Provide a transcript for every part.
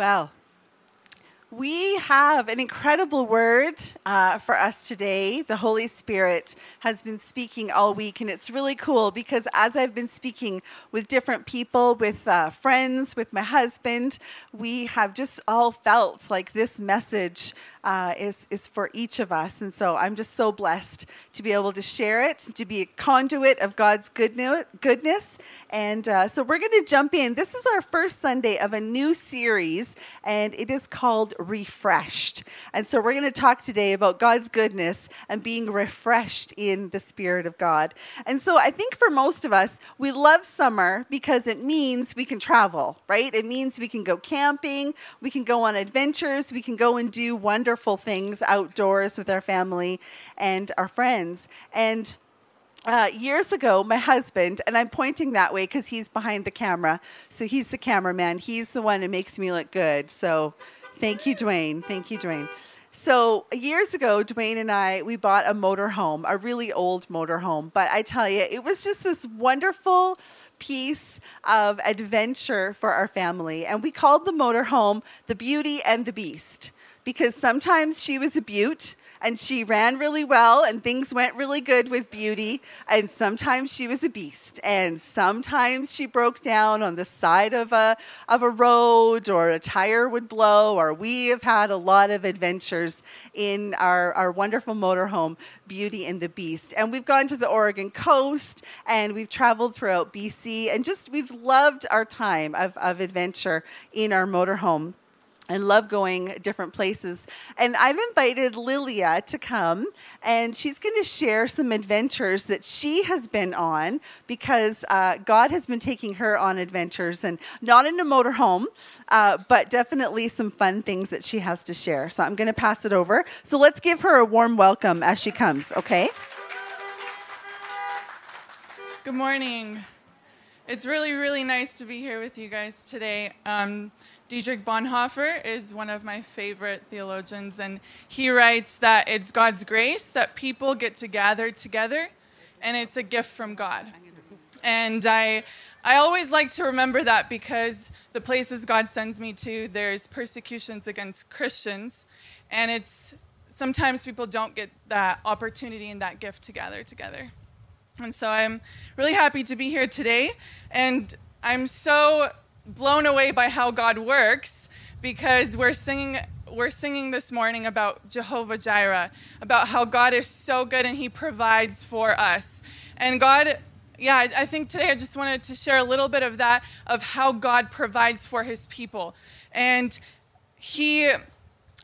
Well, we have an incredible word uh, for us today. The Holy Spirit has been speaking all week, and it's really cool because as I've been speaking with different people, with uh, friends, with my husband, we have just all felt like this message uh, is, is for each of us. And so I'm just so blessed to be able to share it, to be a conduit of God's goodness. And uh, so we're going to jump in. This is our first Sunday of a new series, and it is called Refreshed. And so we're going to talk today about God's goodness and being refreshed in the Spirit of God. And so I think for most of us, we love summer because it means we can travel, right? It means we can go camping, we can go on adventures, we can go and do wonderful wonderful things outdoors with our family and our friends. And uh, years ago, my husband, and I'm pointing that way because he's behind the camera. So he's the cameraman. He's the one who makes me look good. So thank you, Dwayne. Thank you, Dwayne. So years ago, Dwayne and I, we bought a motorhome, a really old motorhome. But I tell you, it was just this wonderful piece of adventure for our family. And we called the motorhome the Beauty and the Beast because sometimes she was a beaut and she ran really well and things went really good with beauty and sometimes she was a beast and sometimes she broke down on the side of a of a road or a tire would blow or we have had a lot of adventures in our, our wonderful motorhome beauty and the beast. And we've gone to the oregon coast and we've traveled throughout bc and just we've loved our time of, of adventure in our motorhome I love going different places. And I've invited Lilia to come, and she's going to share some adventures that she has been on because uh, God has been taking her on adventures, and not in a motorhome, uh, but definitely some fun things that she has to share. So I'm going to pass it over. So let's give her a warm welcome as she comes, okay? Good morning. It's really, really nice to be here with you guys today. Um, Dietrich Bonhoeffer is one of my favorite theologians, and he writes that it's God's grace that people get to gather together, and it's a gift from God. And I, I always like to remember that because the places God sends me to, there's persecutions against Christians, and it's sometimes people don't get that opportunity and that gift to gather together. And so I'm really happy to be here today, and I'm so blown away by how God works because we're singing we're singing this morning about Jehovah Jireh, about how God is so good and he provides for us. And God yeah, I think today I just wanted to share a little bit of that of how God provides for his people. And he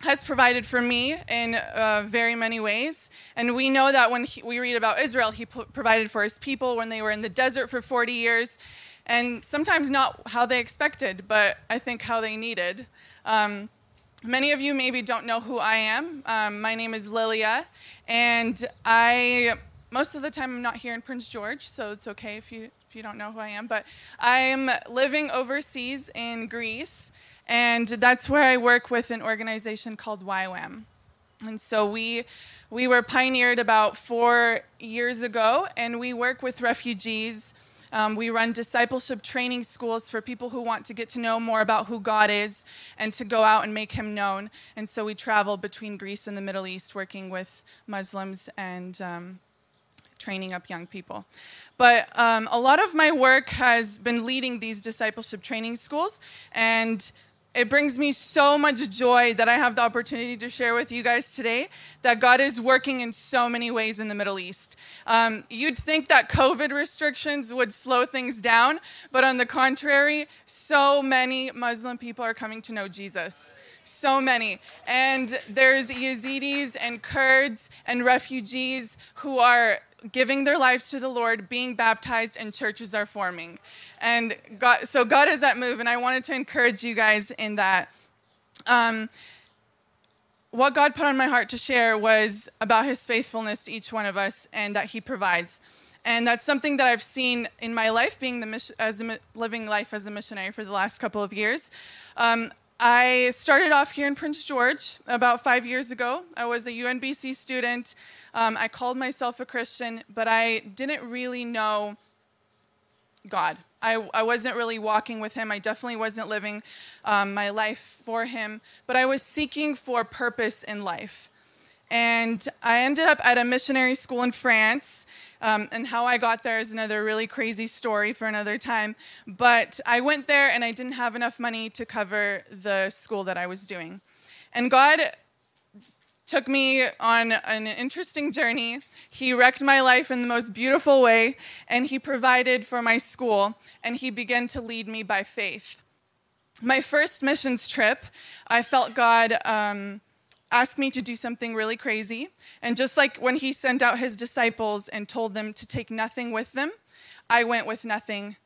has provided for me in uh, very many ways. And we know that when he, we read about Israel, he provided for his people when they were in the desert for 40 years and sometimes not how they expected, but I think how they needed. Um, many of you maybe don't know who I am. Um, my name is Lilia, and I most of the time I'm not here in Prince George, so it's okay if you if you don't know who I am. But I'm living overseas in Greece, and that's where I work with an organization called YWAM. And so we we were pioneered about four years ago, and we work with refugees um, we run discipleship training schools for people who want to get to know more about who God is and to go out and make him known. And so we travel between Greece and the Middle East working with Muslims and um, training up young people. But um, a lot of my work has been leading these discipleship training schools. And it brings me so much joy that I have the opportunity to share with you guys today that God is working in so many ways in the Middle East. Um, you'd think that COVID restrictions would slow things down, but on the contrary, so many Muslim people are coming to know Jesus. So many. And there's Yazidis and Kurds and refugees who are giving their lives to the Lord, being baptized, and churches are forming. And God, so God is that move, and I wanted to encourage you guys in that. Um, what God put on my heart to share was about His faithfulness to each one of us, and that He provides. And that's something that I've seen in my life, being the as a, living life as a missionary for the last couple of years. Um, I started off here in Prince George about five years ago. I was a UNBC student. Um, I called myself a Christian, but I didn't really know God. I, I wasn't really walking with him. I definitely wasn't living um, my life for him, but I was seeking for purpose in life. And I ended up at a missionary school in France. Um, and how I got there is another really crazy story for another time. But I went there and I didn't have enough money to cover the school that I was doing. And God took me on an interesting journey. He wrecked my life in the most beautiful way, and He provided for my school, and He began to lead me by faith. My first missions trip, I felt God um, ask me to do something really crazy. And just like when He sent out His disciples and told them to take nothing with them, I went with nothing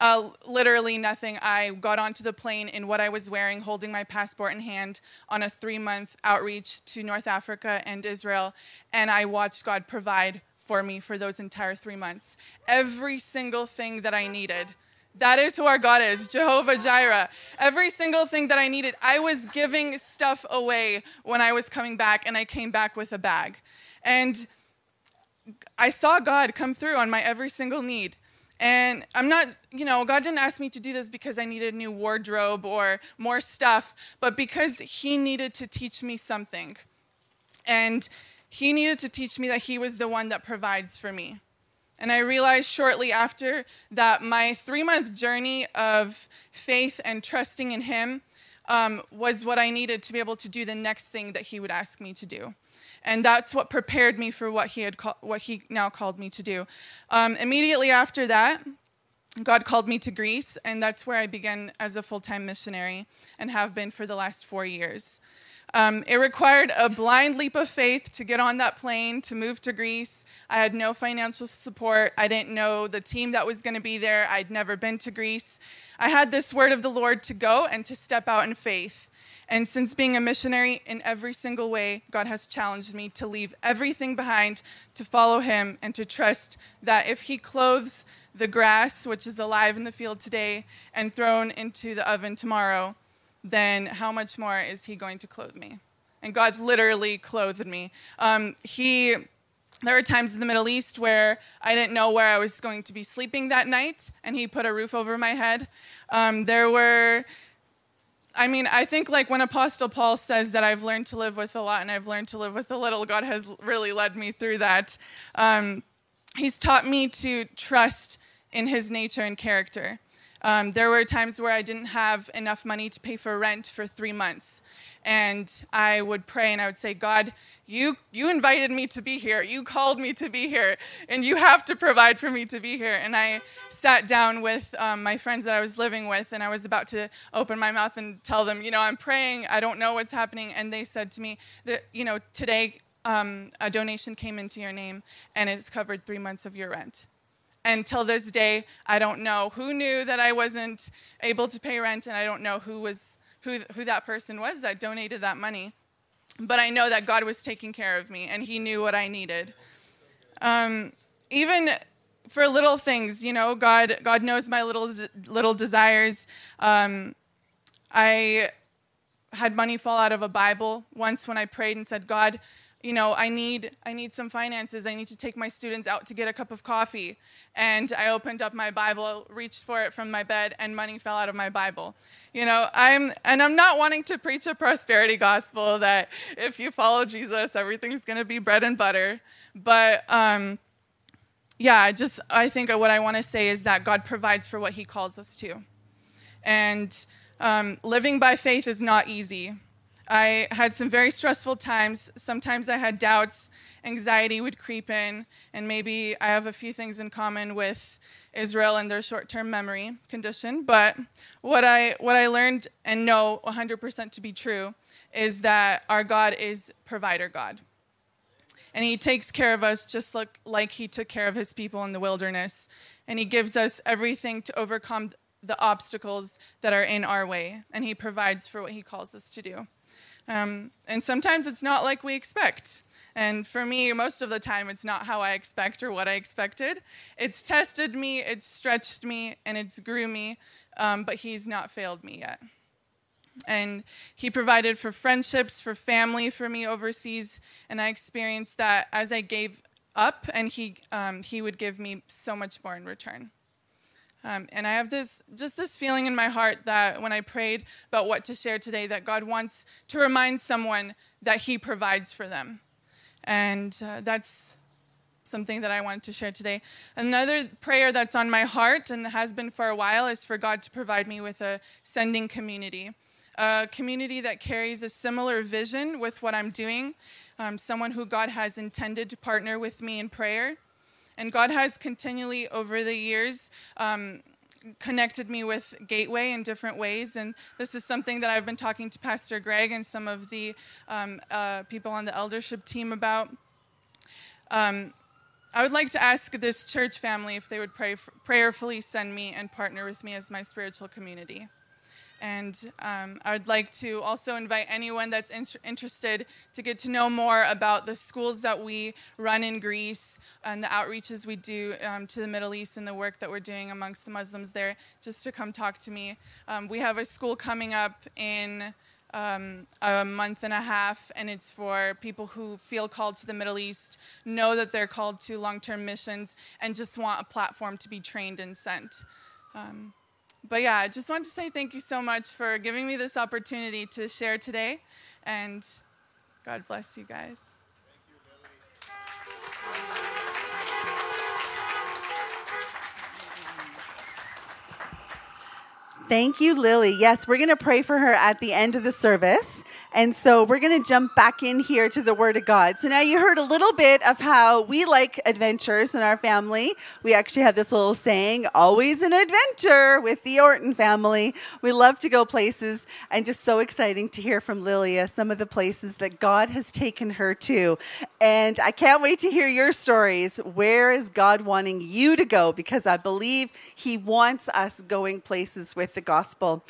uh, literally nothing. I got onto the plane in what I was wearing, holding my passport in hand on a three month outreach to North Africa and Israel, and I watched God provide for me for those entire three months. Every single thing that I needed. That is who our God is, Jehovah Jireh. Every single thing that I needed, I was giving stuff away when I was coming back, and I came back with a bag. And I saw God come through on my every single need. And I'm not, you know, God didn't ask me to do this because I needed a new wardrobe or more stuff, but because He needed to teach me something. And He needed to teach me that He was the one that provides for me. And I realized shortly after that my three month journey of faith and trusting in Him um, was what I needed to be able to do the next thing that He would ask me to do and that's what prepared me for what he had call, what he now called me to do. Um, immediately after that, God called me to Greece, and that's where I began as a full time missionary and have been for the last four years. Um, it required a blind leap of faith to get on that plane to move to Greece. I had no financial support. I didn't know the team that was going to be there. I'd never been to Greece. I had this word of the Lord to go and to step out in faith. And since being a missionary in every single way, God has challenged me to leave everything behind, to follow Him, and to trust that if He clothes the grass, which is alive in the field today, and thrown into the oven tomorrow, then how much more is He going to clothe me? And God's literally clothed me. Um, he, there were times in the Middle East where I didn't know where I was going to be sleeping that night, and He put a roof over my head. Um, there were I mean, I think like when Apostle Paul says that I've learned to live with a lot and I've learned to live with a little, God has really led me through that. Um, he's taught me to trust in his nature and character. Um, there were times where I didn't have enough money to pay for rent for three months. And I would pray and I would say, God, you, you invited me to be here. You called me to be here. And you have to provide for me to be here. And I sat down with um, my friends that I was living with, and I was about to open my mouth and tell them, you know, I'm praying. I don't know what's happening. And they said to me that, you know, today um, a donation came into your name and it's covered three months of your rent. And till this day, I don't know who knew that I wasn't able to pay rent, and I don't know who was who, who that person was that donated that money. But I know that God was taking care of me, and He knew what I needed. Um, even for little things, you know, God God knows my little little desires. Um, I had money fall out of a Bible once when I prayed and said, God, you know, I need I need some finances. I need to take my students out to get a cup of coffee. And I opened up my Bible, reached for it from my bed, and money fell out of my Bible. You know, I'm and I'm not wanting to preach a prosperity gospel that if you follow Jesus, everything's going to be bread and butter. But um, yeah, I just I think what I want to say is that God provides for what He calls us to, and um, living by faith is not easy. I had some very stressful times. Sometimes I had doubts, anxiety would creep in, and maybe I have a few things in common with Israel and their short-term memory condition. But what I what I learned and know 100% to be true is that our God is provider God. And he takes care of us just like, like he took care of his people in the wilderness. And he gives us everything to overcome the obstacles that are in our way. And he provides for what he calls us to do. Um, and sometimes it's not like we expect. And for me, most of the time, it's not how I expect or what I expected. It's tested me, it's stretched me, and it's grew me, um, but He's not failed me yet. And He provided for friendships, for family for me overseas, and I experienced that as I gave up, and He, um, he would give me so much more in return. Um, and I have this just this feeling in my heart that when I prayed about what to share today, that God wants to remind someone that He provides for them, and uh, that's something that I wanted to share today. Another prayer that's on my heart and has been for a while is for God to provide me with a sending community, a community that carries a similar vision with what I'm doing, um, someone who God has intended to partner with me in prayer. And God has continually, over the years, um, connected me with Gateway in different ways. And this is something that I've been talking to Pastor Greg and some of the um, uh, people on the eldership team about. Um, I would like to ask this church family if they would pray, prayerfully send me and partner with me as my spiritual community. And um, I would like to also invite anyone that's in- interested to get to know more about the schools that we run in Greece and the outreaches we do um, to the Middle East and the work that we're doing amongst the Muslims there, just to come talk to me. Um, we have a school coming up in um, a month and a half, and it's for people who feel called to the Middle East, know that they're called to long term missions, and just want a platform to be trained and sent. Um, but yeah, I just wanted to say thank you so much for giving me this opportunity to share today. And God bless you guys. Thank you, Lily. Yes, we're going to pray for her at the end of the service. And so we're going to jump back in here to the Word of God. So now you heard a little bit of how we like adventures in our family. We actually have this little saying, always an adventure with the Orton family. We love to go places and just so exciting to hear from Lilia some of the places that God has taken her to. And I can't wait to hear your stories. Where is God wanting you to go? Because I believe He wants us going places with the gospel.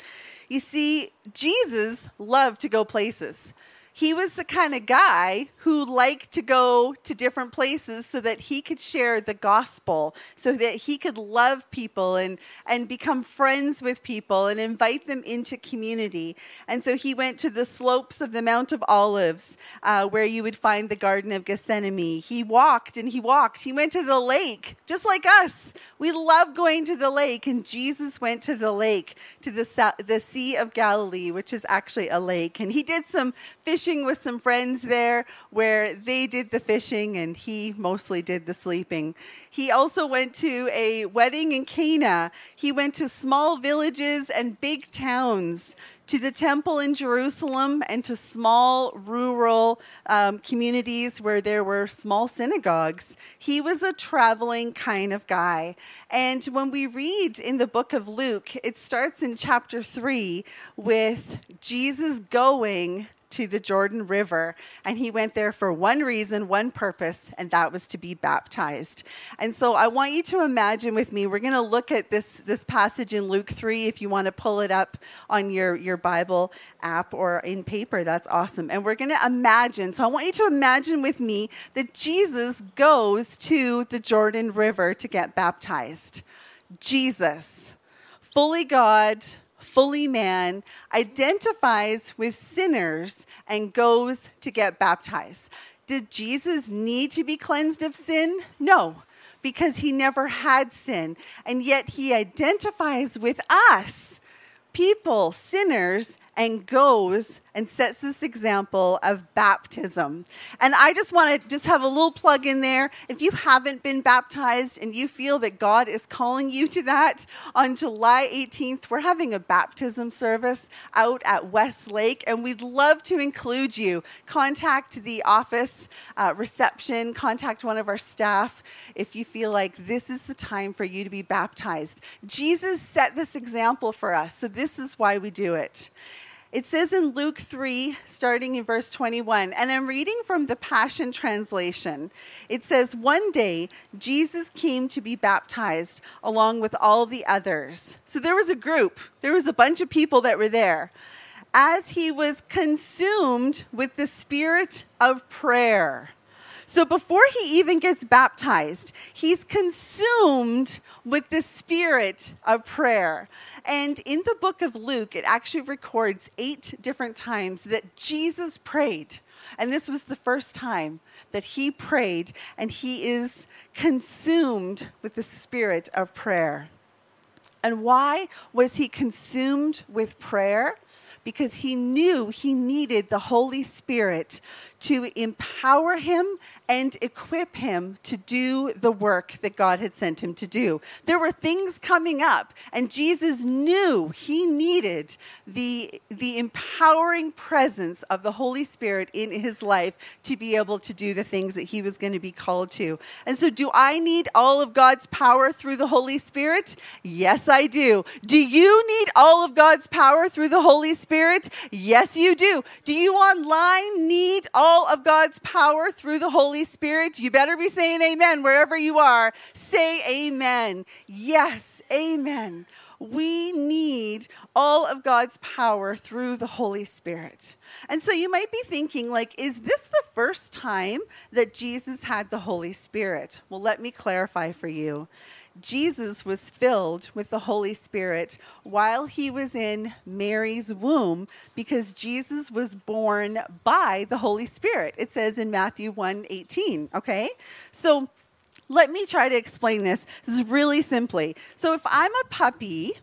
You see, Jesus loved to go places he was the kind of guy who liked to go to different places so that he could share the gospel, so that he could love people and, and become friends with people and invite them into community. And so he went to the slopes of the Mount of Olives, uh, where you would find the Garden of Gethsemane. He walked and he walked. He went to the lake, just like us. We love going to the lake, and Jesus went to the lake, to the, the Sea of Galilee, which is actually a lake. And he did some fishing fishing with some friends there where they did the fishing and he mostly did the sleeping. He also went to a wedding in Cana. He went to small villages and big towns to the temple in Jerusalem and to small rural um, communities where there were small synagogues. He was a traveling kind of guy. And when we read in the book of Luke, it starts in chapter 3 with Jesus going to the Jordan River, and he went there for one reason, one purpose, and that was to be baptized. And so I want you to imagine with me, we're going to look at this, this passage in Luke 3 if you want to pull it up on your, your Bible app or in paper, that's awesome. And we're going to imagine, so I want you to imagine with me that Jesus goes to the Jordan River to get baptized. Jesus, fully God, fully man, identifies with sinners and goes to get baptized. Did Jesus need to be cleansed of sin? No, because he never had sin. And yet he identifies with us, people, sinners, and goes and sets this example of baptism. And I just want to just have a little plug in there. If you haven't been baptized and you feel that God is calling you to that, on July 18th, we're having a baptism service out at West Lake, and we'd love to include you. Contact the office uh, reception, contact one of our staff if you feel like this is the time for you to be baptized. Jesus set this example for us, so this is why we do it. It says in Luke 3, starting in verse 21, and I'm reading from the Passion Translation. It says, One day Jesus came to be baptized along with all the others. So there was a group, there was a bunch of people that were there. As he was consumed with the spirit of prayer. So before he even gets baptized, he's consumed with the spirit of prayer. And in the book of Luke, it actually records eight different times that Jesus prayed. And this was the first time that he prayed, and he is consumed with the spirit of prayer. And why was he consumed with prayer? Because he knew he needed the Holy Spirit to empower him and equip him to do the work that God had sent him to do. There were things coming up, and Jesus knew he needed the, the empowering presence of the Holy Spirit in his life to be able to do the things that he was going to be called to. And so, do I need all of God's power through the Holy Spirit? Yes, I do. Do you need all of God's power through the Holy Spirit? Yes, you do. Do you online need all all of God's power through the Holy Spirit? You better be saying amen wherever you are. Say amen. Yes, amen. We need all of God's power through the Holy Spirit. And so you might be thinking, like, is this the first time that Jesus had the Holy Spirit? Well, let me clarify for you. Jesus was filled with the Holy Spirit while he was in Mary's womb because Jesus was born by the Holy Spirit. It says in Matthew 1 18, okay? So let me try to explain this. This is really simply. So if I'm a puppy,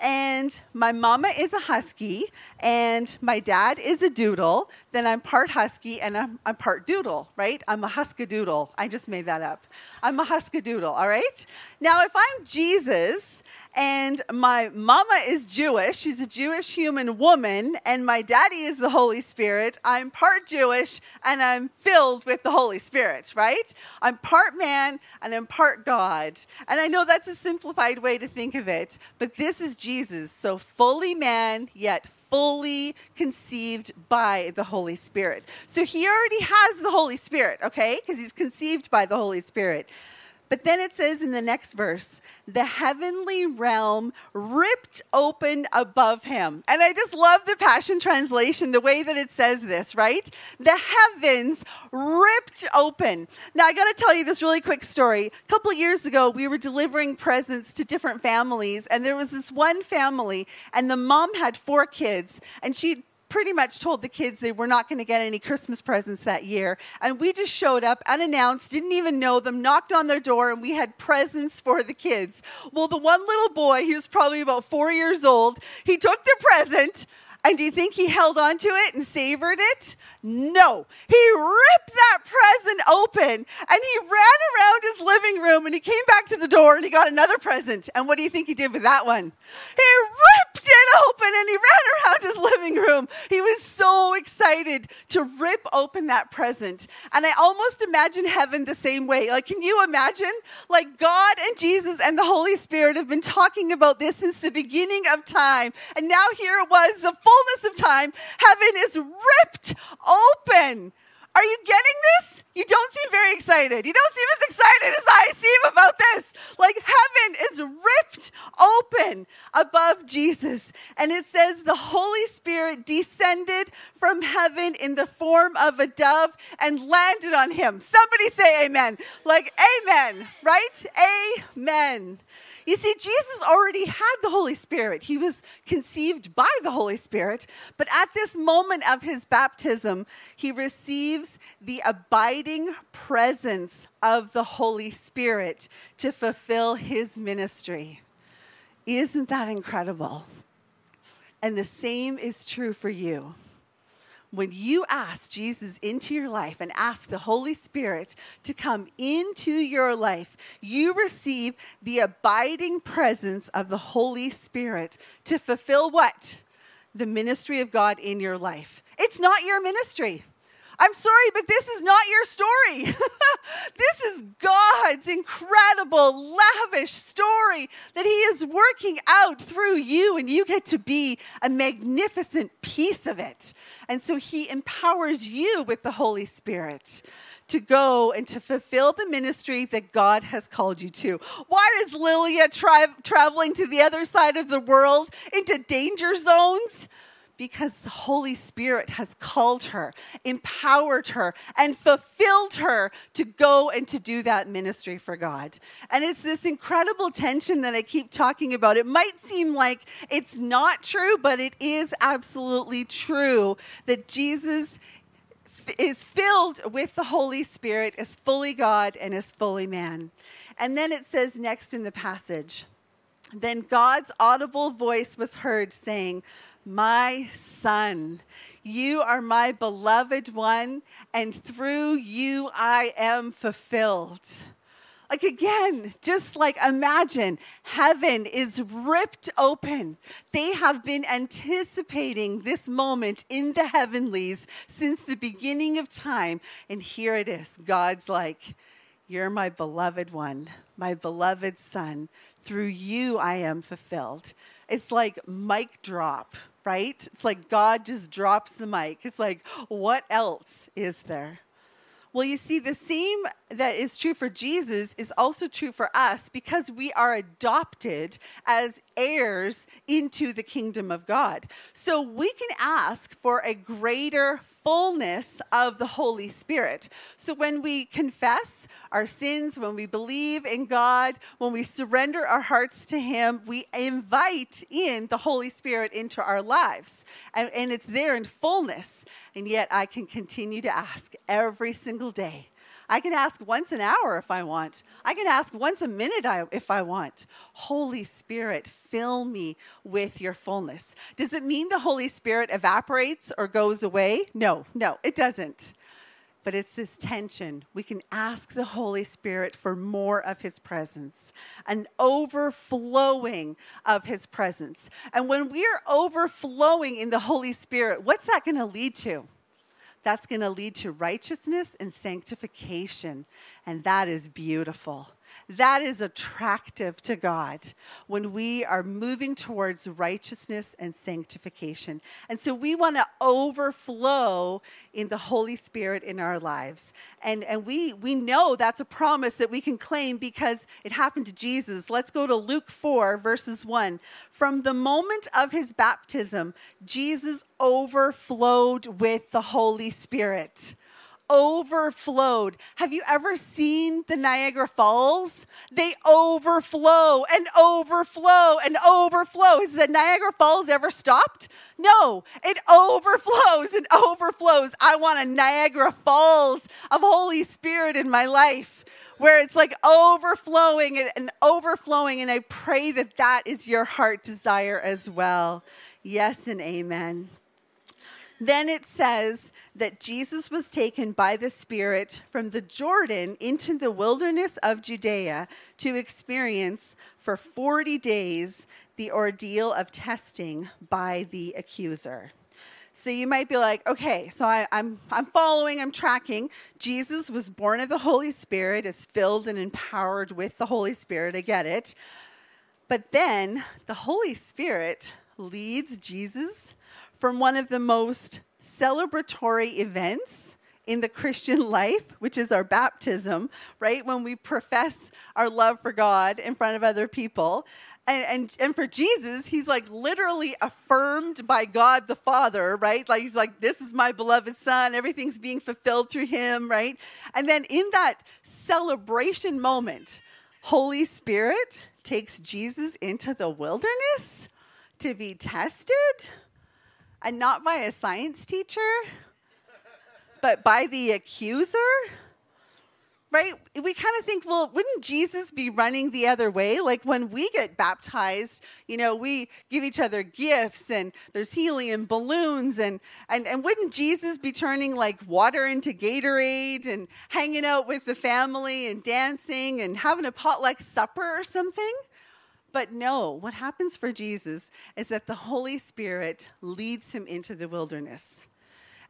and my mama is a husky and my dad is a doodle, then I'm part husky and I'm, I'm part doodle, right? I'm a huskadoodle. I just made that up. I'm a huskadoodle, all right? Now, if I'm Jesus and my mama is Jewish, she's a Jewish human woman, and my daddy is the Holy Spirit, I'm part Jewish and I'm filled with the Holy Spirit, right? I'm part man and I'm part God. And I know that's a simplified way to think of it, but this is Jesus, so fully man, yet fully conceived by the Holy Spirit. So he already has the Holy Spirit, okay? Because he's conceived by the Holy Spirit. But then it says in the next verse, the heavenly realm ripped open above him. And I just love the Passion Translation, the way that it says this, right? The heavens ripped open. Now, I got to tell you this really quick story. A couple years ago, we were delivering presents to different families, and there was this one family, and the mom had four kids, and she pretty much told the kids they were not going to get any Christmas presents that year. And we just showed up unannounced, didn't even know them, knocked on their door, and we had presents for the kids. Well, the one little boy, he was probably about four years old, he took the present and do you think he held on to it and savored it? No. He ripped that present open and he ran around his living room and he came back to the door and he got another present. And what do you think he did with that one? He ripped it open and he ran around his living room. He was so excited to rip open that present. And I almost imagine heaven the same way. Like, can you imagine? Like, God and Jesus and the Holy Spirit have been talking about this since the beginning of time. And now here it was, the fullness of time, heaven is ripped open. Are you getting this? You don't seem very excited. You don't seem as excited as I seem about this. Like heaven is ripped open above Jesus. And it says the Holy Spirit descended from heaven in the form of a dove and landed on him. Somebody say amen. Like amen, right? Amen. You see, Jesus already had the Holy Spirit. He was conceived by the Holy Spirit. But at this moment of his baptism, he receives the abiding presence of the Holy Spirit to fulfill his ministry. Isn't that incredible? And the same is true for you when you ask Jesus into your life and ask the Holy Spirit to come into your life, you receive the abiding presence of the Holy Spirit to fulfill what? The ministry of God in your life. It's not your ministry. I'm sorry, but this is not your story. this is God's incredible, lavish story that He is working out through you, and you get to be a magnificent piece of it. And so He empowers you with the Holy Spirit to go and to fulfill the ministry that God has called you to. Why is Lilia tra- traveling to the other side of the world into danger zones? Because the Holy Spirit has called her, empowered her, and fulfilled her to go and to do that ministry for God. And it's this incredible tension that I keep talking about. It might seem like it's not true, but it is absolutely true that Jesus is filled with the Holy Spirit, is fully God, and is fully man. And then it says next in the passage, Then God's audible voice was heard saying, My son, you are my beloved one, and through you I am fulfilled. Like again, just like imagine heaven is ripped open. They have been anticipating this moment in the heavenlies since the beginning of time. And here it is. God's like, You're my beloved one, my beloved son. Through you I am fulfilled. It's like mic drop, right? It's like God just drops the mic. It's like, what else is there? Well, you see, the same that is true for Jesus is also true for us because we are adopted as heirs into the kingdom of God. So we can ask for a greater fullness of the Holy Spirit. So when we confess our sins, when we believe in God, when we surrender our hearts to Him, we invite in the Holy Spirit into our lives. And, and it's there in fullness. And yet I can continue to ask every single day I can ask once an hour if I want. I can ask once a minute if I want. Holy Spirit, fill me with your fullness. Does it mean the Holy Spirit evaporates or goes away? No, no, it doesn't. But it's this tension. We can ask the Holy Spirit for more of His presence, an overflowing of His presence. And when we're overflowing in the Holy Spirit, what's that going to lead to? That's going to lead to righteousness and sanctification. And that is beautiful. That is attractive to God when we are moving towards righteousness and sanctification. And so we want to overflow in the Holy Spirit in our lives. And, and we, we know that's a promise that we can claim because it happened to Jesus. Let's go to Luke 4, verses 1. From the moment of his baptism, Jesus overflowed with the Holy Spirit overflowed. Have you ever seen the Niagara Falls? They overflow and overflow and overflow. Has the Niagara Falls ever stopped? No, it overflows and overflows. I want a Niagara Falls of Holy Spirit in my life where it's like overflowing and, and overflowing. And I pray that that is your heart desire as well. Yes and amen. Then it says that Jesus was taken by the Spirit from the Jordan into the wilderness of Judea to experience for 40 days the ordeal of testing by the accuser. So you might be like, okay, so I, am I'm, I'm following, I'm tracking. Jesus was born of the Holy Spirit, is filled and empowered with the Holy Spirit. I get it. But then the Holy Spirit leads Jesus from one of the most celebratory events in the Christian life, which is our baptism, right? When we profess our love for God in front of other people. And, and, and for Jesus, he's like literally affirmed by God the Father, right? Like he's like, this is my beloved son. Everything's being fulfilled through him, right? And then in that celebration moment, Holy Spirit takes Jesus into the wilderness to be tested and not by a science teacher, but by the accuser? Right? We kind of think, well, wouldn't Jesus be running the other way? Like when we get baptized, you know, we give each other gifts and there's helium balloons and and, and wouldn't Jesus be turning like water into Gatorade and hanging out with the family and dancing and having a potluck supper or something? But no, what happens for Jesus is that the Holy Spirit leads him into the wilderness.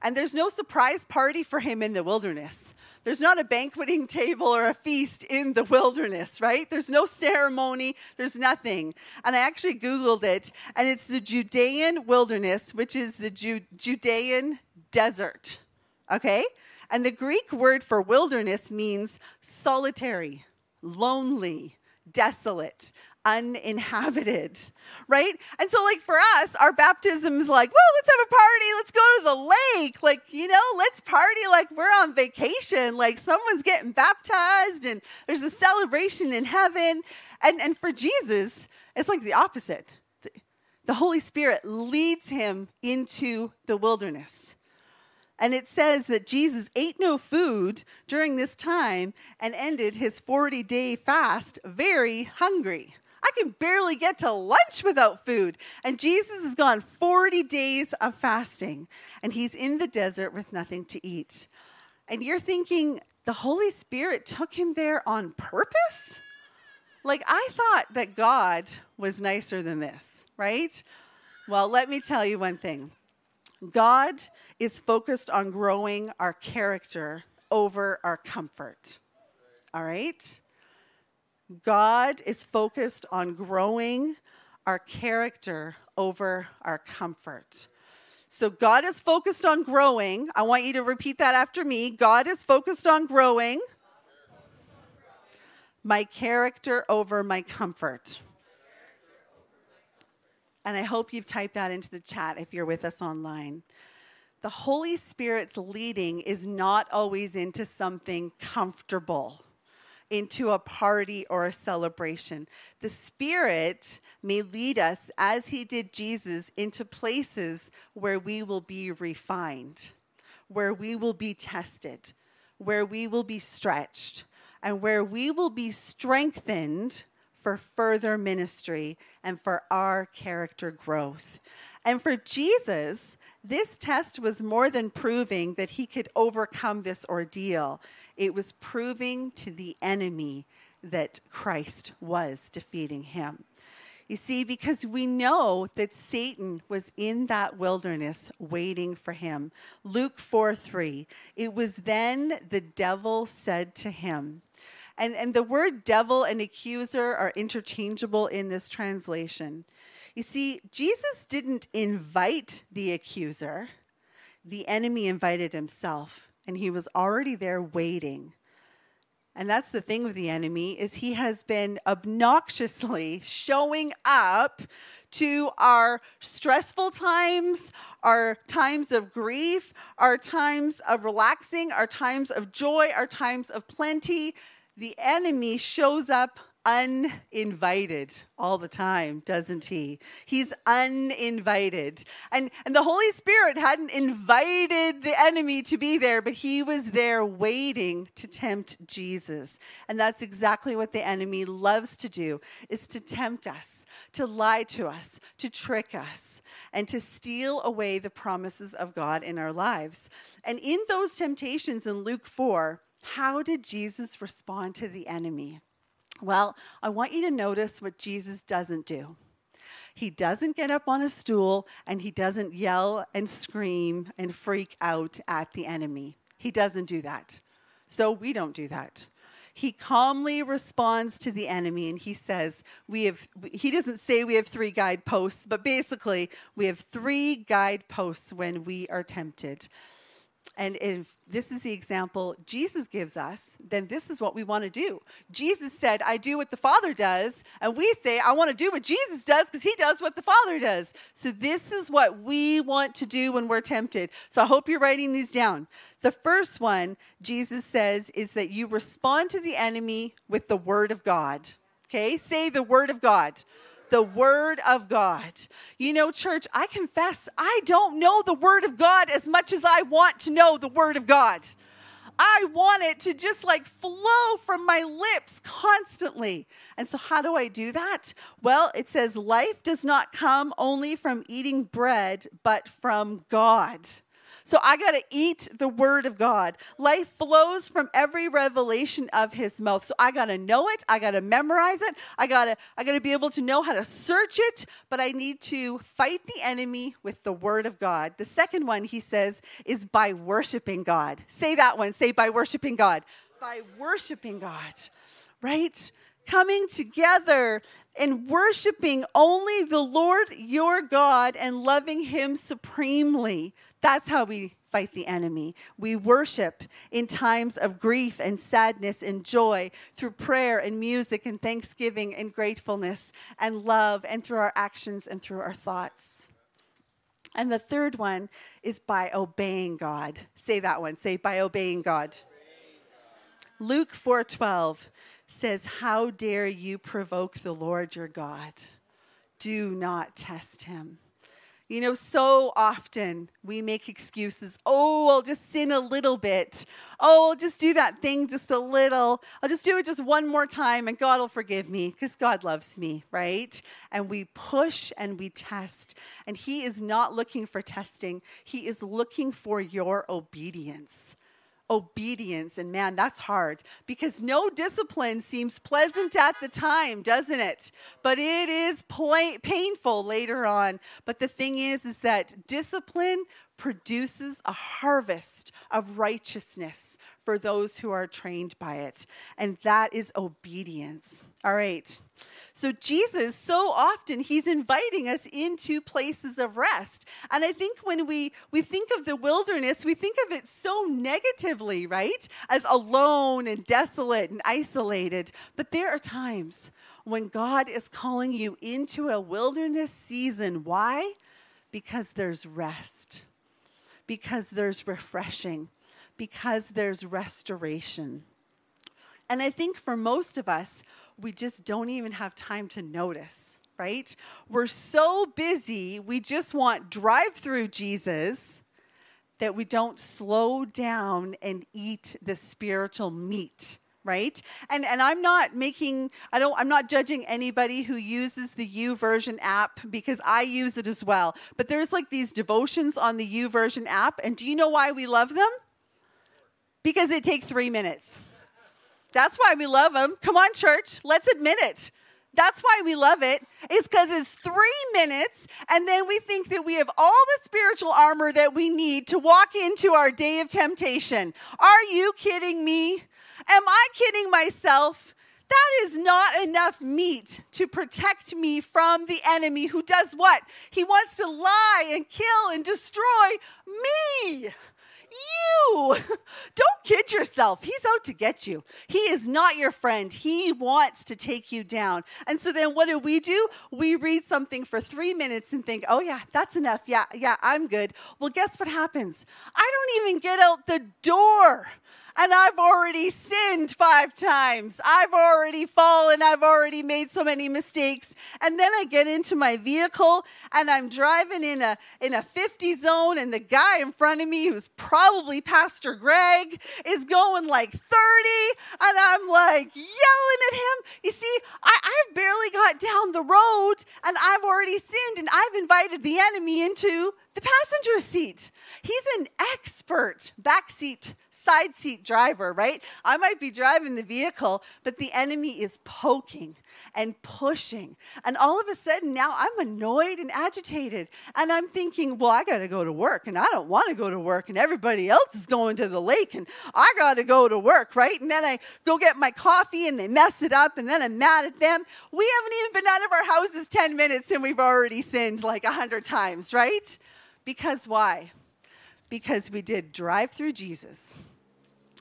And there's no surprise party for him in the wilderness. There's not a banqueting table or a feast in the wilderness, right? There's no ceremony, there's nothing. And I actually Googled it, and it's the Judean wilderness, which is the Ju- Judean desert, okay? And the Greek word for wilderness means solitary, lonely, desolate, uninhabited, right? And so, like, for us, our baptism is like, well, let's have a party. Let's go to the lake. Like, you know, let's party like we're on vacation. Like, someone's getting baptized and there's a celebration in heaven. And, and for Jesus, it's like the opposite. The Holy Spirit leads him into the wilderness. And it says that Jesus ate no food during this time and ended his 40 day fast very hungry. I can barely get to lunch without food. And Jesus has gone 40 days of fasting, and he's in the desert with nothing to eat. And you're thinking, the Holy Spirit took him there on purpose? Like, I thought that God was nicer than this, right? Well, let me tell you one thing God is focused on growing our character over our comfort. All right? God is focused on growing our character over our comfort. So, God is focused on growing. I want you to repeat that after me. God is focused on growing my character over my comfort. And I hope you've typed that into the chat if you're with us online. The Holy Spirit's leading is not always into something comfortable into a party or a celebration. The Spirit may lead us, as He did Jesus, into places where we will be refined, where we will be tested, where we will be stretched, and where we will be strengthened for further ministry and for our character growth. And for Jesus, this test was more than proving that he could overcome this ordeal. It was proving to the enemy that Christ was defeating him. You see, because we know that Satan was in that wilderness waiting for him. Luke 4 3. It was then the devil said to him, and, and the word devil and accuser are interchangeable in this translation. You see, Jesus didn't invite the accuser, the enemy invited himself and he was already there waiting. And that's the thing with the enemy is he has been obnoxiously showing up to our stressful times, our times of grief, our times of relaxing, our times of joy, our times of plenty. The enemy shows up uninvited all the time, doesn't he? He's uninvited. And, and the Holy Spirit hadn't invited the enemy to be there, but he was there waiting to tempt Jesus. And that's exactly what the enemy loves to do, is to tempt us, to lie to us, to trick us, and to steal away the promises of God in our lives. And in those temptations in Luke 4, how did Jesus respond to the enemy? Well, I want you to notice what Jesus doesn't do. He doesn't get up on a stool and he doesn't yell and scream and freak out at the enemy. He doesn't do that. So we don't do that. He calmly responds to the enemy and he says, We have, he doesn't say we have three guideposts, but basically, we have three guideposts when we are tempted. And if this is the example Jesus gives us, then this is what we want to do. Jesus said, I do what the Father does. And we say, I want to do what Jesus does because he does what the Father does. So this is what we want to do when we're tempted. So I hope you're writing these down. The first one, Jesus says, is that you respond to the enemy with the word of God. Okay? Say the word of God the Word of God. You know, church, I confess I don't know the Word of God as much as I want to know the Word of God. I want it to just like flow from my lips constantly. And so, how do I do that? Well, it says, life does not come only from eating bread, but from God. So I got to eat the word of God. Life flows from every revelation of his mouth. So I got to know it. I got to memorize it. I got to I got to be able to know how to search it, but I need to fight the enemy with the word of God. The second one he says is by worshiping God. Say that one. Say by worshiping God. By worshiping God. Right? coming together and worshiping only the Lord your God and loving Him supremely. That's how we fight the enemy. We worship in times of grief and sadness and joy through prayer and music and thanksgiving and gratefulness and love and through our actions and through our thoughts. And the third one is by obeying God. Say that one. Say by obeying God. Luke 4:12 says, "How dare you provoke the Lord your God? Do not test him." You know, so often we make excuses. Oh, I'll just sin a little bit. Oh, I'll just do that thing just a little. I'll just do it just one more time and God will forgive me because God loves me, right? And we push and we test. And He is not looking for testing, He is looking for your obedience obedience. And man, that's hard because no discipline seems pleasant at the time, doesn't it? But it is painful later on. But the thing is, is that discipline produces a harvest of righteousness for those who are trained by it. And that is obedience. All right. So, Jesus, so often, he's inviting us into places of rest. And I think when we, we think of the wilderness, we think of it so negatively, right? As alone and desolate and isolated. But there are times when God is calling you into a wilderness season. Why? Because there's rest, because there's refreshing, because there's restoration. And I think for most of us, we just don't even have time to notice, right? We're so busy, we just want drive through Jesus that we don't slow down and eat the spiritual meat right? And and i'm not making i don't i'm not judging anybody who uses the YouVersion app because i use it as well. But there's like these devotions on the YouVersion app and do you know why we love them? Because it takes three minutes that's why we love them. Come on, church, let's admit it. That's why we love it. it, is because it's three minutes, and then we think that we have all the spiritual armor that we need to walk into our day of temptation. Are you kidding me? Am I kidding myself? That is not enough meat to protect me from the enemy who does what? He wants to lie and kill and destroy me. You! Don't kid yourself. He's out to get you. He is not your friend. He wants to take you down. And so then what do we do? We read something for three minutes and think, oh, yeah, that's enough. Yeah, yeah, I'm good. Well, guess what happens? I don't even get out the door and I've already sinned five times. I've already fallen. I've already made so many mistakes. And then I get into my vehicle and I'm driving in a in a 50 zone, and the guy in front of me, who's probably Pastor Greg, is going like 30, and I'm like yelling at him. You see, I, I've barely got down the road and I've already sinned, and I've invited the enemy into the passenger seat. He's an expert backseat side seat driver, right? I might be driving the vehicle, but the enemy is poking and pushing. And all of a sudden now I'm annoyed and agitated. And I'm thinking, well, I got to go to work and I don't want to go to work. And everybody else is going to the lake and I got to go to work, right? And then I go get my coffee and they mess it up. And then I'm mad at them. We haven't even been out of our houses 10 minutes and we've already sinned like 100 times, right? Because why? Because we did drive through Jesus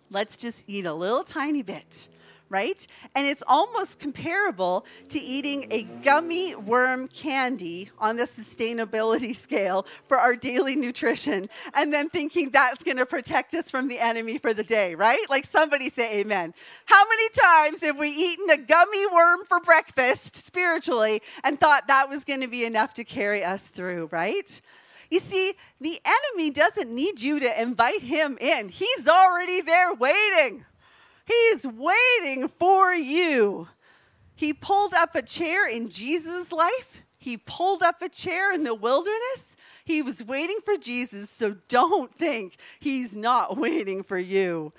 Let's just eat a little tiny bit, right? And it's almost comparable to eating a gummy worm candy on the sustainability scale for our daily nutrition and then thinking that's going to protect us from the enemy for the day, right? Like somebody say amen. How many times have we eaten a gummy worm for breakfast spiritually and thought that was going to be enough to carry us through, right? You see, the enemy doesn't need you to invite him in, he's already there waiting. He's waiting for you. He pulled up a chair in Jesus' life, he pulled up a chair in the wilderness. He was waiting for Jesus, so don't think he's not waiting for you.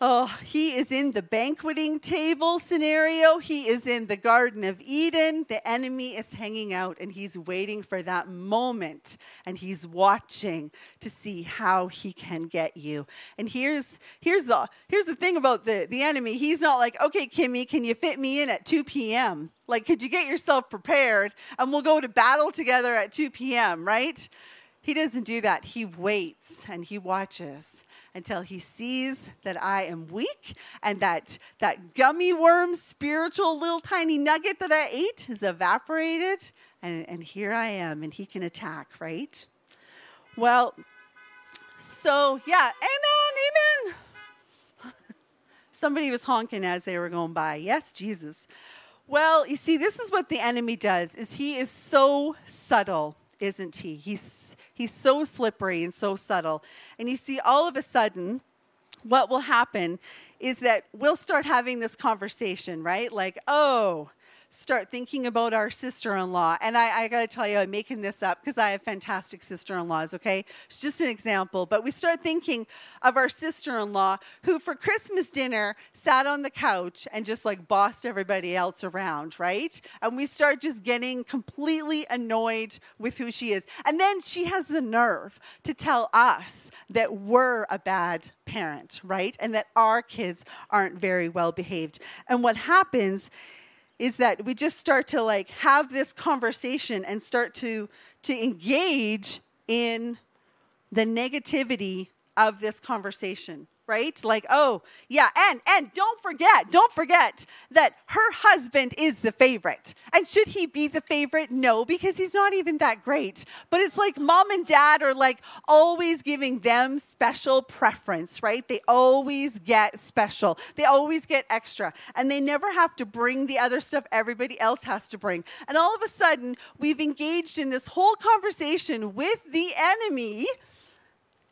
Oh, he is in the banqueting table scenario. He is in the Garden of Eden. The enemy is hanging out and he's waiting for that moment and he's watching to see how he can get you. And here's here's the here's the thing about the, the enemy. He's not like, okay, Kimmy, can you fit me in at 2 p.m.? Like, could you get yourself prepared and we'll go to battle together at 2 p.m., right? He doesn't do that. He waits and he watches until he sees that I am weak and that that gummy worm spiritual little tiny nugget that I ate has evaporated and, and here I am and he can attack, right? Well, so yeah, amen, amen. Somebody was honking as they were going by. Yes, Jesus. Well, you see, this is what the enemy does is he is so subtle isn't he? He's, he's so slippery and so subtle. And you see, all of a sudden, what will happen is that we'll start having this conversation, right? Like, oh, start thinking about our sister in law. And I, I got to tell you, I'm making this up because I have fantastic sister in laws, okay? It's just an example. But we start thinking of our sister in law who, for Christmas dinner, sat on the couch and just like bossed everybody else around, right? And we start just getting completely annoyed with who she is. And then she has the nerve to tell us that we're a bad parent, right? And that our kids aren't very well behaved. And what happens is that we just start to like have this conversation and start to to engage in the negativity of this conversation right? Like, oh, yeah, and and don't forget, don't forget that her husband is the favorite. And should he be the favorite? No, because he's not even that great. But it's like mom and dad are like always giving them special preference, right? They always get special. They always get extra. And they never have to bring the other stuff everybody else has to bring. And all of a sudden, we've engaged in this whole conversation with the enemy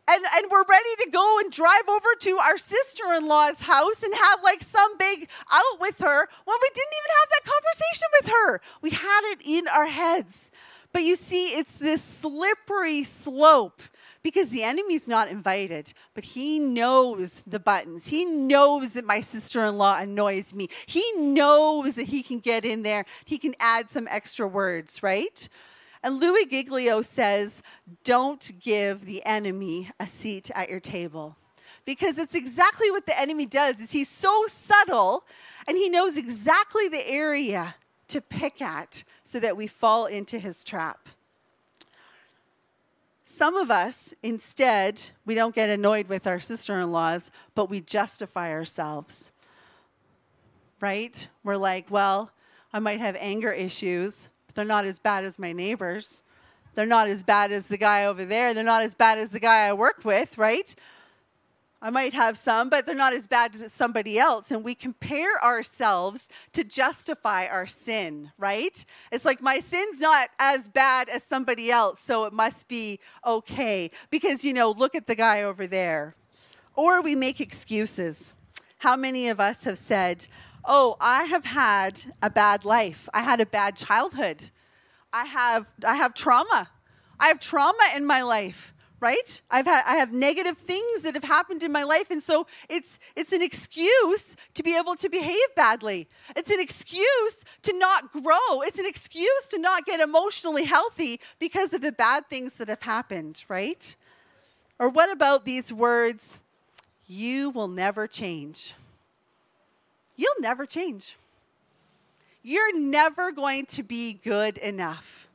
and, and we're ready to go and drive over to our sister in law's house and have like some big out with her when we didn't even have that conversation with her. We had it in our heads. But you see, it's this slippery slope because the enemy's not invited, but he knows the buttons. He knows that my sister in law annoys me. He knows that he can get in there, he can add some extra words, right? And Louis Giglio says, don't give the enemy a seat at your table. Because it's exactly what the enemy does is he's so subtle and he knows exactly the area to pick at so that we fall into his trap. Some of us, instead, we don't get annoyed with our sister in laws, but we justify ourselves. Right? We're like, well, I might have anger issues, they're not as bad as my neighbors. They're not as bad as the guy over there. They're not as bad as the guy I work with, right? I might have some, but they're not as bad as somebody else. And we compare ourselves to justify our sin, right? It's like my sin's not as bad as somebody else, so it must be okay. Because, you know, look at the guy over there. Or we make excuses. How many of us have said, oh, I have had a bad life. I had a bad childhood. I have, I have trauma. I have trauma in my life, right? I've had, I have negative things that have happened in my life. And so it's, it's an excuse to be able to behave badly. It's an excuse to not grow. It's an excuse to not get emotionally healthy because of the bad things that have happened, right? Or what about these words, you will never change? You'll never change. You're never going to be good enough.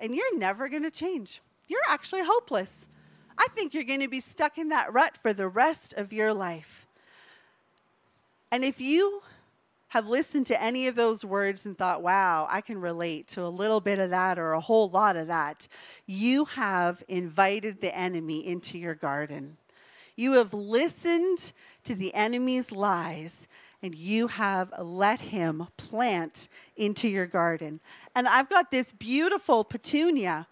And you're never going to change. You're actually hopeless. I think you're going to be stuck in that rut for the rest of your life. And if you have listened to any of those words and thought, wow, I can relate to a little bit of that or a whole lot of that, you have invited the enemy into your garden. You have listened to the enemy's lies and you have let him plant into your garden. And I've got this beautiful petunia,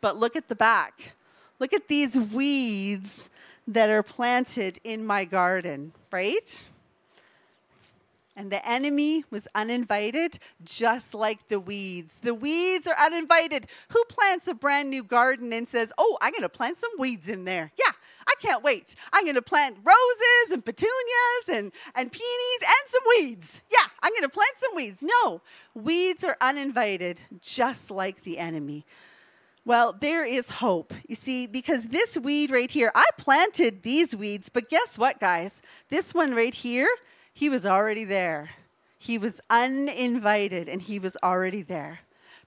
but look at the back. Look at these weeds that are planted in my garden, right? And the enemy was uninvited, just like the weeds. The weeds are uninvited. Who plants a brand new garden and says, Oh, I'm going to plant some weeds in there? Yeah, I can't wait. I'm going to plant roses and petunias and, and peonies and some weeds. Yeah, I'm going to plant some weeds. No, weeds are uninvited, just like the enemy. Well, there is hope. You see, because this weed right here, I planted these weeds, but guess what, guys? This one right here, he was already there. He was uninvited and he was already there.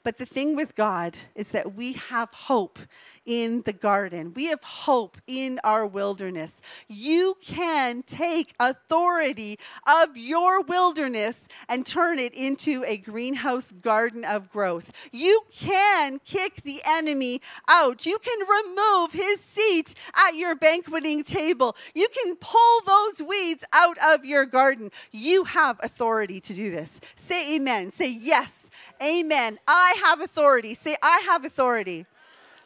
But the thing with God is that we have hope in the garden. We have hope in our wilderness. You can take authority of your wilderness and turn it into a greenhouse garden of growth. You can kick the enemy out. You can remove his seat at your banqueting table. You can pull those weeds out of your garden. You have authority to do this. Say amen. Say yes Amen. I have authority. Say, I have authority.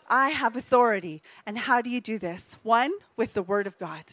I have authority. And how do you do this? One, with the word of God.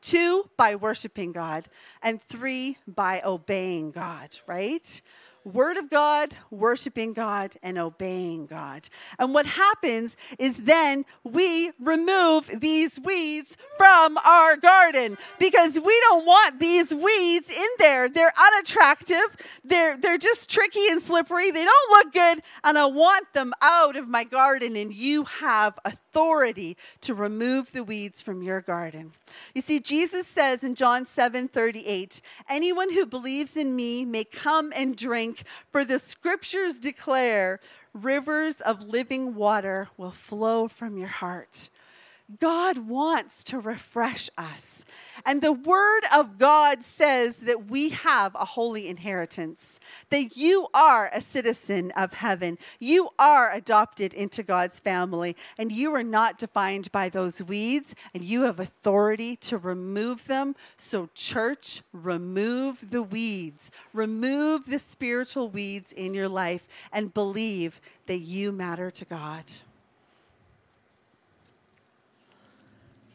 Two, by worshiping God. And three, by obeying God, right? Word of God, worshiping God, and obeying God. And what happens is then we remove these weeds from our garden because we don't want these weeds in there. They're unattractive, they're, they're just tricky and slippery, they don't look good, and I want them out of my garden. And you have authority to remove the weeds from your garden. You see, Jesus says in John 7 38, anyone who believes in me may come and drink, for the scriptures declare rivers of living water will flow from your heart. God wants to refresh us. And the word of God says that we have a holy inheritance, that you are a citizen of heaven. You are adopted into God's family, and you are not defined by those weeds, and you have authority to remove them. So, church, remove the weeds, remove the spiritual weeds in your life, and believe that you matter to God.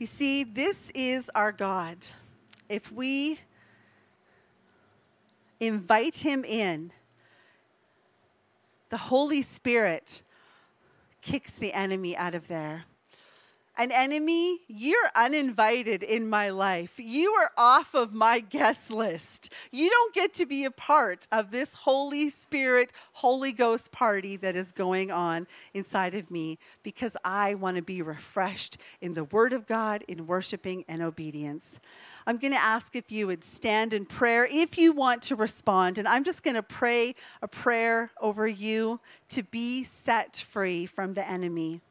You see, this is our God. If we invite Him in, the Holy Spirit kicks the enemy out of there an enemy, you're uninvited in my life. You are off of my guest list. You don't get to be a part of this Holy Spirit, Holy Ghost party that is going on inside of me because I want to be refreshed in the Word of God, in worshiping and obedience. I'm going to ask if you would stand in prayer if you want to respond. And I'm just going to pray a prayer over you to be set free from the enemy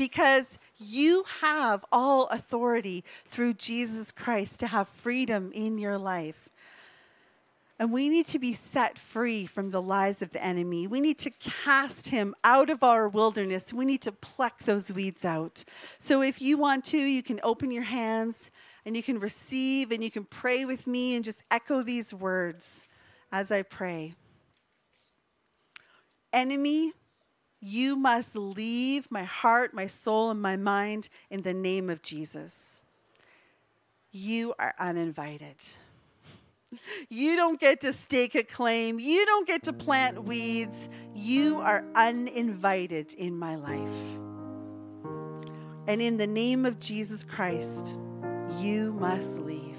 because you have all authority through Jesus Christ to have freedom in your life. And we need to be set free from the lies of the enemy. We need to cast him out of our wilderness. We need to pluck those weeds out. So if you want to, you can open your hands and you can receive and you can pray with me and just echo these words as I pray. Enemy, you must leave my heart, my soul, and my mind in the name of Jesus. You are uninvited. You don't get to stake a claim. You don't get to plant weeds. You are uninvited in my life. And in the name of Jesus Christ, you must leave.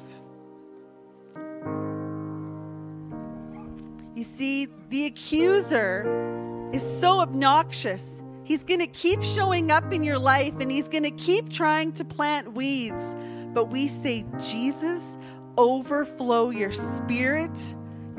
You see, the accuser is so obnoxious. He's going to keep showing up in your life and he's going to keep trying to plant weeds. But we say, Jesus, overflow your spirit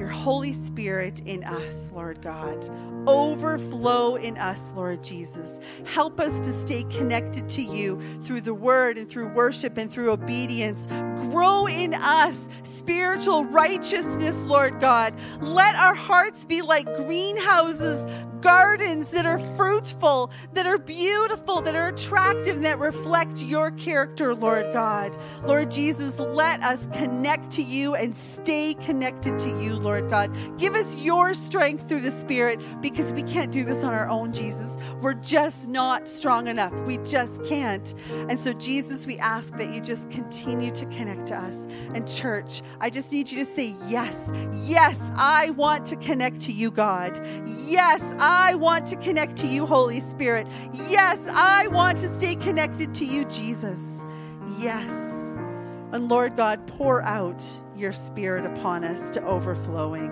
your Holy Spirit in us, Lord God. Overflow in us, Lord Jesus. Help us to stay connected to you through the word and through worship and through obedience. Grow in us spiritual righteousness, Lord God. Let our hearts be like greenhouses, gardens that are fruitful, that are beautiful, that are attractive, that reflect your character, Lord God. Lord Jesus, let us connect to you and stay connected to you, Lord God. Give us your strength through the Spirit because we can't do this on our own, Jesus. We're just not strong enough. We just can't. And so, Jesus, we ask that you just continue to connect to us. And, church, I just need you to say, Yes, yes, I want to connect to you, God. Yes, want to connect to you, Holy Spirit. Yes, I want to stay connected to you, Jesus. Yes. And Lord God, pour out your spirit upon us to overflowing.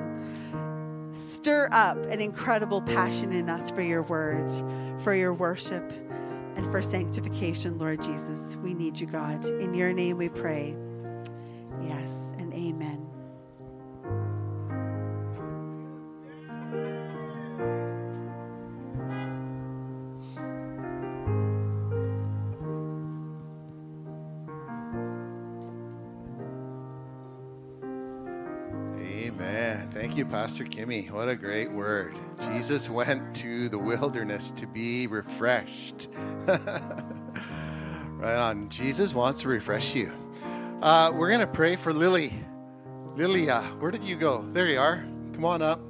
Stir up an incredible passion in us for your words, for your worship, and for sanctification, Lord Jesus. We need you, God. In your name we pray. Yes and amen. Thank you, Pastor Kimmy. What a great word. Jesus went to the wilderness to be refreshed. right on. Jesus wants to refresh you. Uh, we're going to pray for Lily. Lilia, where did you go? There you are. Come on up.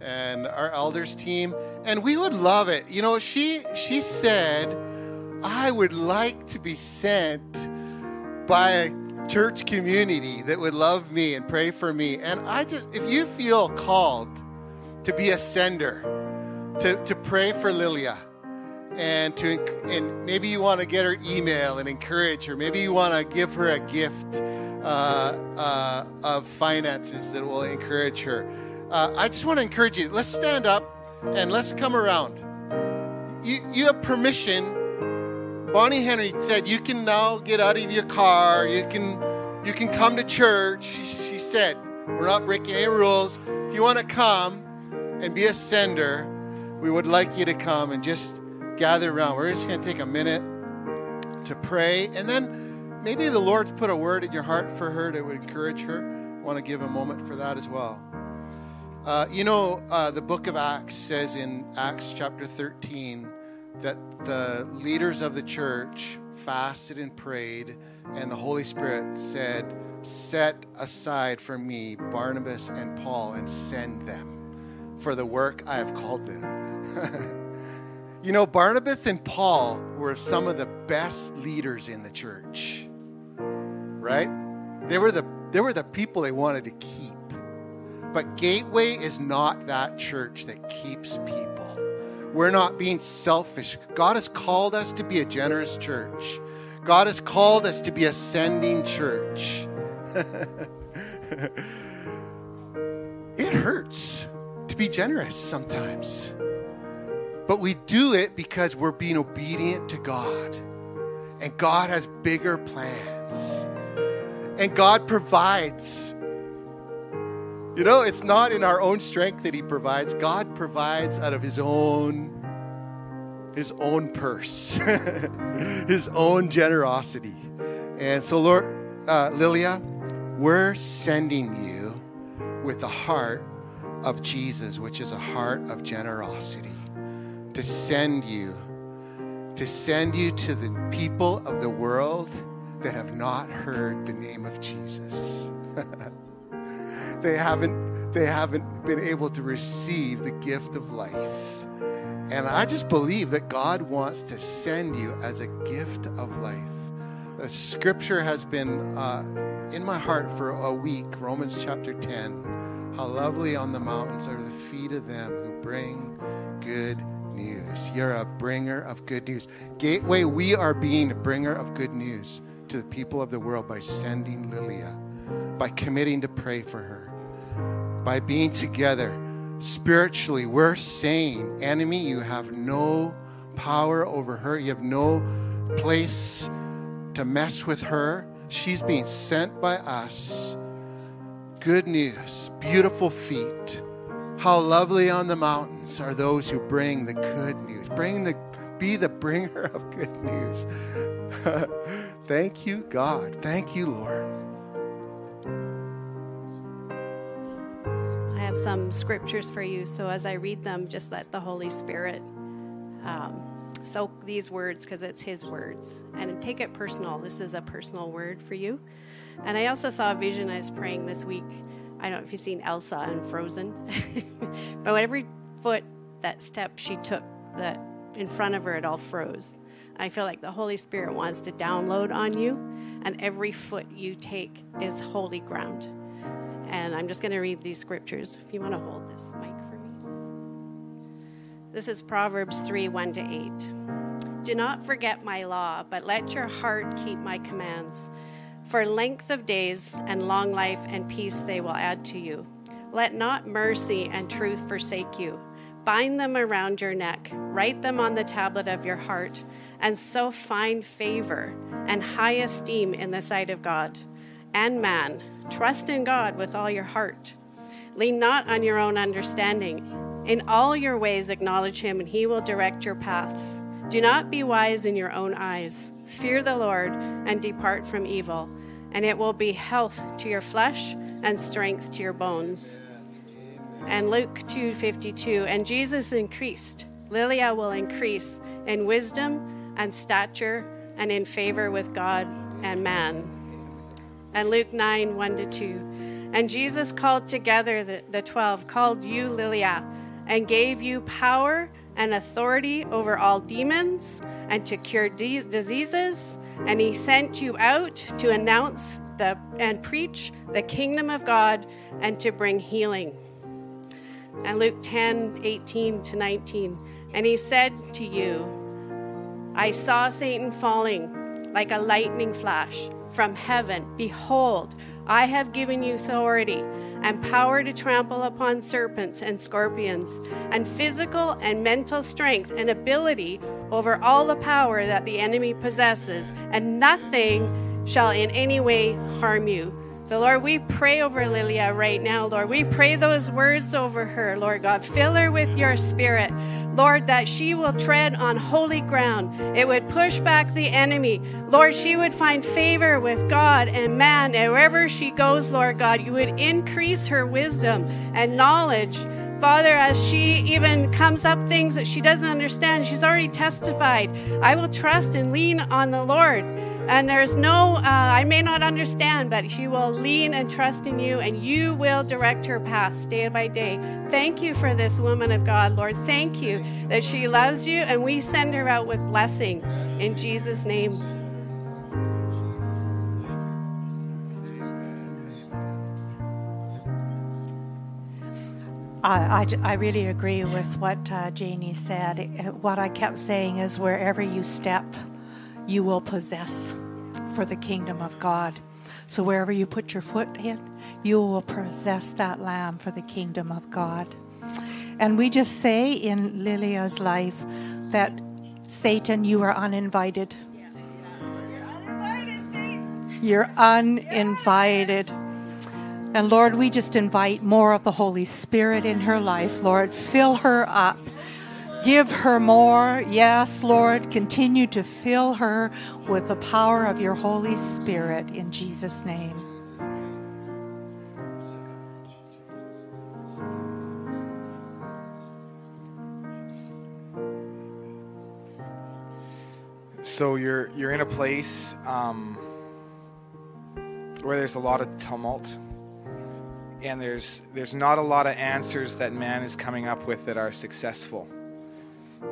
and our elders team, and we would love it. You know, she she said, "I would like to be sent by a church community that would love me and pray for me." And I just, if you feel called to be a sender, to to pray for Lilia, and to and maybe you want to get her email and encourage her. Maybe you want to give her a gift. Uh, uh, of finances that will encourage her uh, I just want to encourage you. Let's stand up and let's come around. You, you have permission. Bonnie Henry said you can now get out of your car. You can you can come to church. She, she said we're not breaking any rules. If you want to come and be a sender, we would like you to come and just gather around. We're just going to take a minute to pray, and then maybe the Lord's put a word in your heart for her to encourage her. I want to give a moment for that as well. Uh, you know, uh, the book of Acts says in Acts chapter 13 that the leaders of the church fasted and prayed, and the Holy Spirit said, Set aside for me Barnabas and Paul and send them for the work I have called them. you know, Barnabas and Paul were some of the best leaders in the church, right? They were the, they were the people they wanted to keep. But Gateway is not that church that keeps people. We're not being selfish. God has called us to be a generous church. God has called us to be a sending church. it hurts to be generous sometimes. But we do it because we're being obedient to God. And God has bigger plans. And God provides you know, it's not in our own strength that he provides. God provides out of his own his own purse, his own generosity. And so Lord uh, Lilia, we're sending you with the heart of Jesus, which is a heart of generosity, to send you to send you to the people of the world that have not heard the name of Jesus. they haven't they haven't been able to receive the gift of life. And I just believe that God wants to send you as a gift of life. The scripture has been uh, in my heart for a week, Romans chapter 10. How lovely on the mountains are the feet of them who bring good news. You're a bringer of good news. Gateway, we are being a bringer of good news to the people of the world by sending Lilia, by committing to pray for her by being together spiritually, we're saying, enemy, you have no power over her. You have no place to mess with her. She's being sent by us. Good news, beautiful feet. How lovely on the mountains are those who bring the good news. Bring the be the bringer of good news. Thank you, God. Thank you, Lord. Have some scriptures for you. So as I read them, just let the Holy Spirit um, soak these words because it's His words. And take it personal. This is a personal word for you. And I also saw a vision I was praying this week. I don't know if you've seen Elsa and Frozen, but every foot that step she took, that in front of her, it all froze. I feel like the Holy Spirit wants to download on you, and every foot you take is holy ground. And I'm just going to read these scriptures if you want to hold this mic for me. This is Proverbs 3 1 to 8. Do not forget my law, but let your heart keep my commands. For length of days and long life and peace they will add to you. Let not mercy and truth forsake you. Bind them around your neck, write them on the tablet of your heart, and so find favor and high esteem in the sight of God and man Trust in God with all your heart. Lean not on your own understanding. In all your ways, acknowledge him, and he will direct your paths. Do not be wise in your own eyes. Fear the Lord and depart from evil, and it will be health to your flesh and strength to your bones. And Luke 2:52 and Jesus increased. Lilia will increase in wisdom and stature and in favor with God and man and Luke 9 1 to 2. And Jesus called together the, the twelve, called you Lilia, and gave you power and authority over all demons and to cure de- diseases. And he sent you out to announce the, and preach the kingdom of God and to bring healing. And Luke 10 18 to 19. And he said to you, I saw Satan falling like a lightning flash from heaven. Behold, I have given you authority and power to trample upon serpents and scorpions, and physical and mental strength and ability over all the power that the enemy possesses, and nothing shall in any way harm you. So, Lord, we pray over Lilia right now, Lord. We pray those words over her, Lord God. Fill her with your spirit, Lord, that she will tread on holy ground. It would push back the enemy. Lord, she would find favor with God and man. And wherever she goes, Lord God, you would increase her wisdom and knowledge. Father, as she even comes up things that she doesn't understand, she's already testified. I will trust and lean on the Lord. And there's no, uh, I may not understand, but she will lean and trust in you, and you will direct her path day by day. Thank you for this woman of God, Lord. Thank you that she loves you, and we send her out with blessing in Jesus' name. I, I, I, really agree with what uh, Janie said. What I kept saying is wherever you step, you will possess for the kingdom of God. So wherever you put your foot in, you will possess that lamb for the kingdom of God. And we just say in Lilia's life that Satan, you are uninvited. You're uninvited, You're uninvited. And Lord, we just invite more of the Holy Spirit in her life. Lord, fill her up. Give her more. Yes, Lord, continue to fill her with the power of your Holy Spirit in Jesus' name. So you're you're in a place um, where there's a lot of tumult and there's there's not a lot of answers that man is coming up with that are successful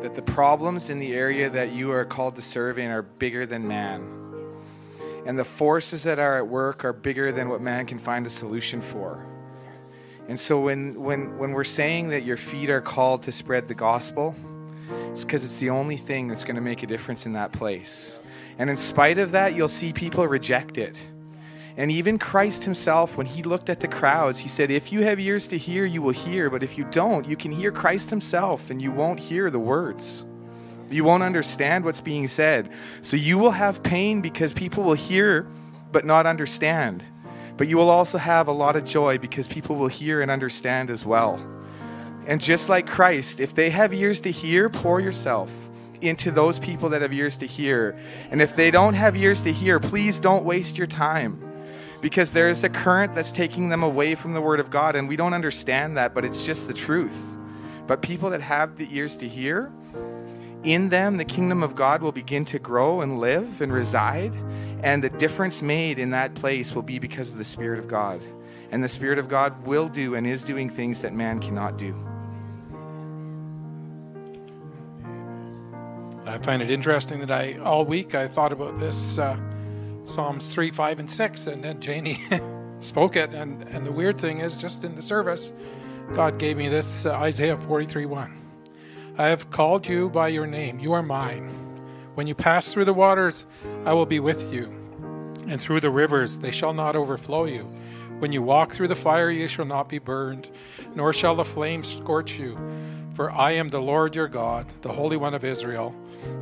that the problems in the area that you are called to serve in are bigger than man. And the forces that are at work are bigger than what man can find a solution for. And so when when when we're saying that your feet are called to spread the gospel it's because it's the only thing that's going to make a difference in that place. And in spite of that you'll see people reject it and even Christ himself, when he looked at the crowds, he said, If you have ears to hear, you will hear. But if you don't, you can hear Christ himself and you won't hear the words. You won't understand what's being said. So you will have pain because people will hear but not understand. But you will also have a lot of joy because people will hear and understand as well. And just like Christ, if they have ears to hear, pour yourself into those people that have ears to hear. And if they don't have ears to hear, please don't waste your time because there is a current that's taking them away from the Word of God, and we don't understand that, but it's just the truth. But people that have the ears to hear, in them the kingdom of God will begin to grow and live and reside, and the difference made in that place will be because of the Spirit of God. And the Spirit of God will do and is doing things that man cannot do. I find it interesting that I all week I thought about this. Uh, Psalms 3, 5, and 6. And then Janie spoke it. And, and the weird thing is, just in the service, God gave me this uh, Isaiah 43, 1. I have called you by your name. You are mine. When you pass through the waters, I will be with you. And through the rivers, they shall not overflow you. When you walk through the fire, you shall not be burned, nor shall the flames scorch you. For I am the Lord your God, the Holy One of Israel,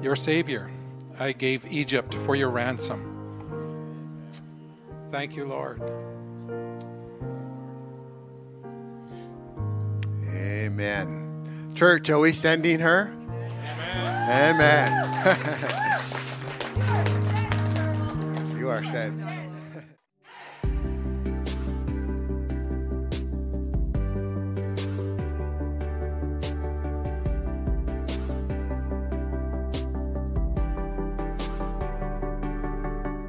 your Savior. I gave Egypt for your ransom. Thank you, Lord. Amen. Church, are we sending her? Amen. Amen. you are sent.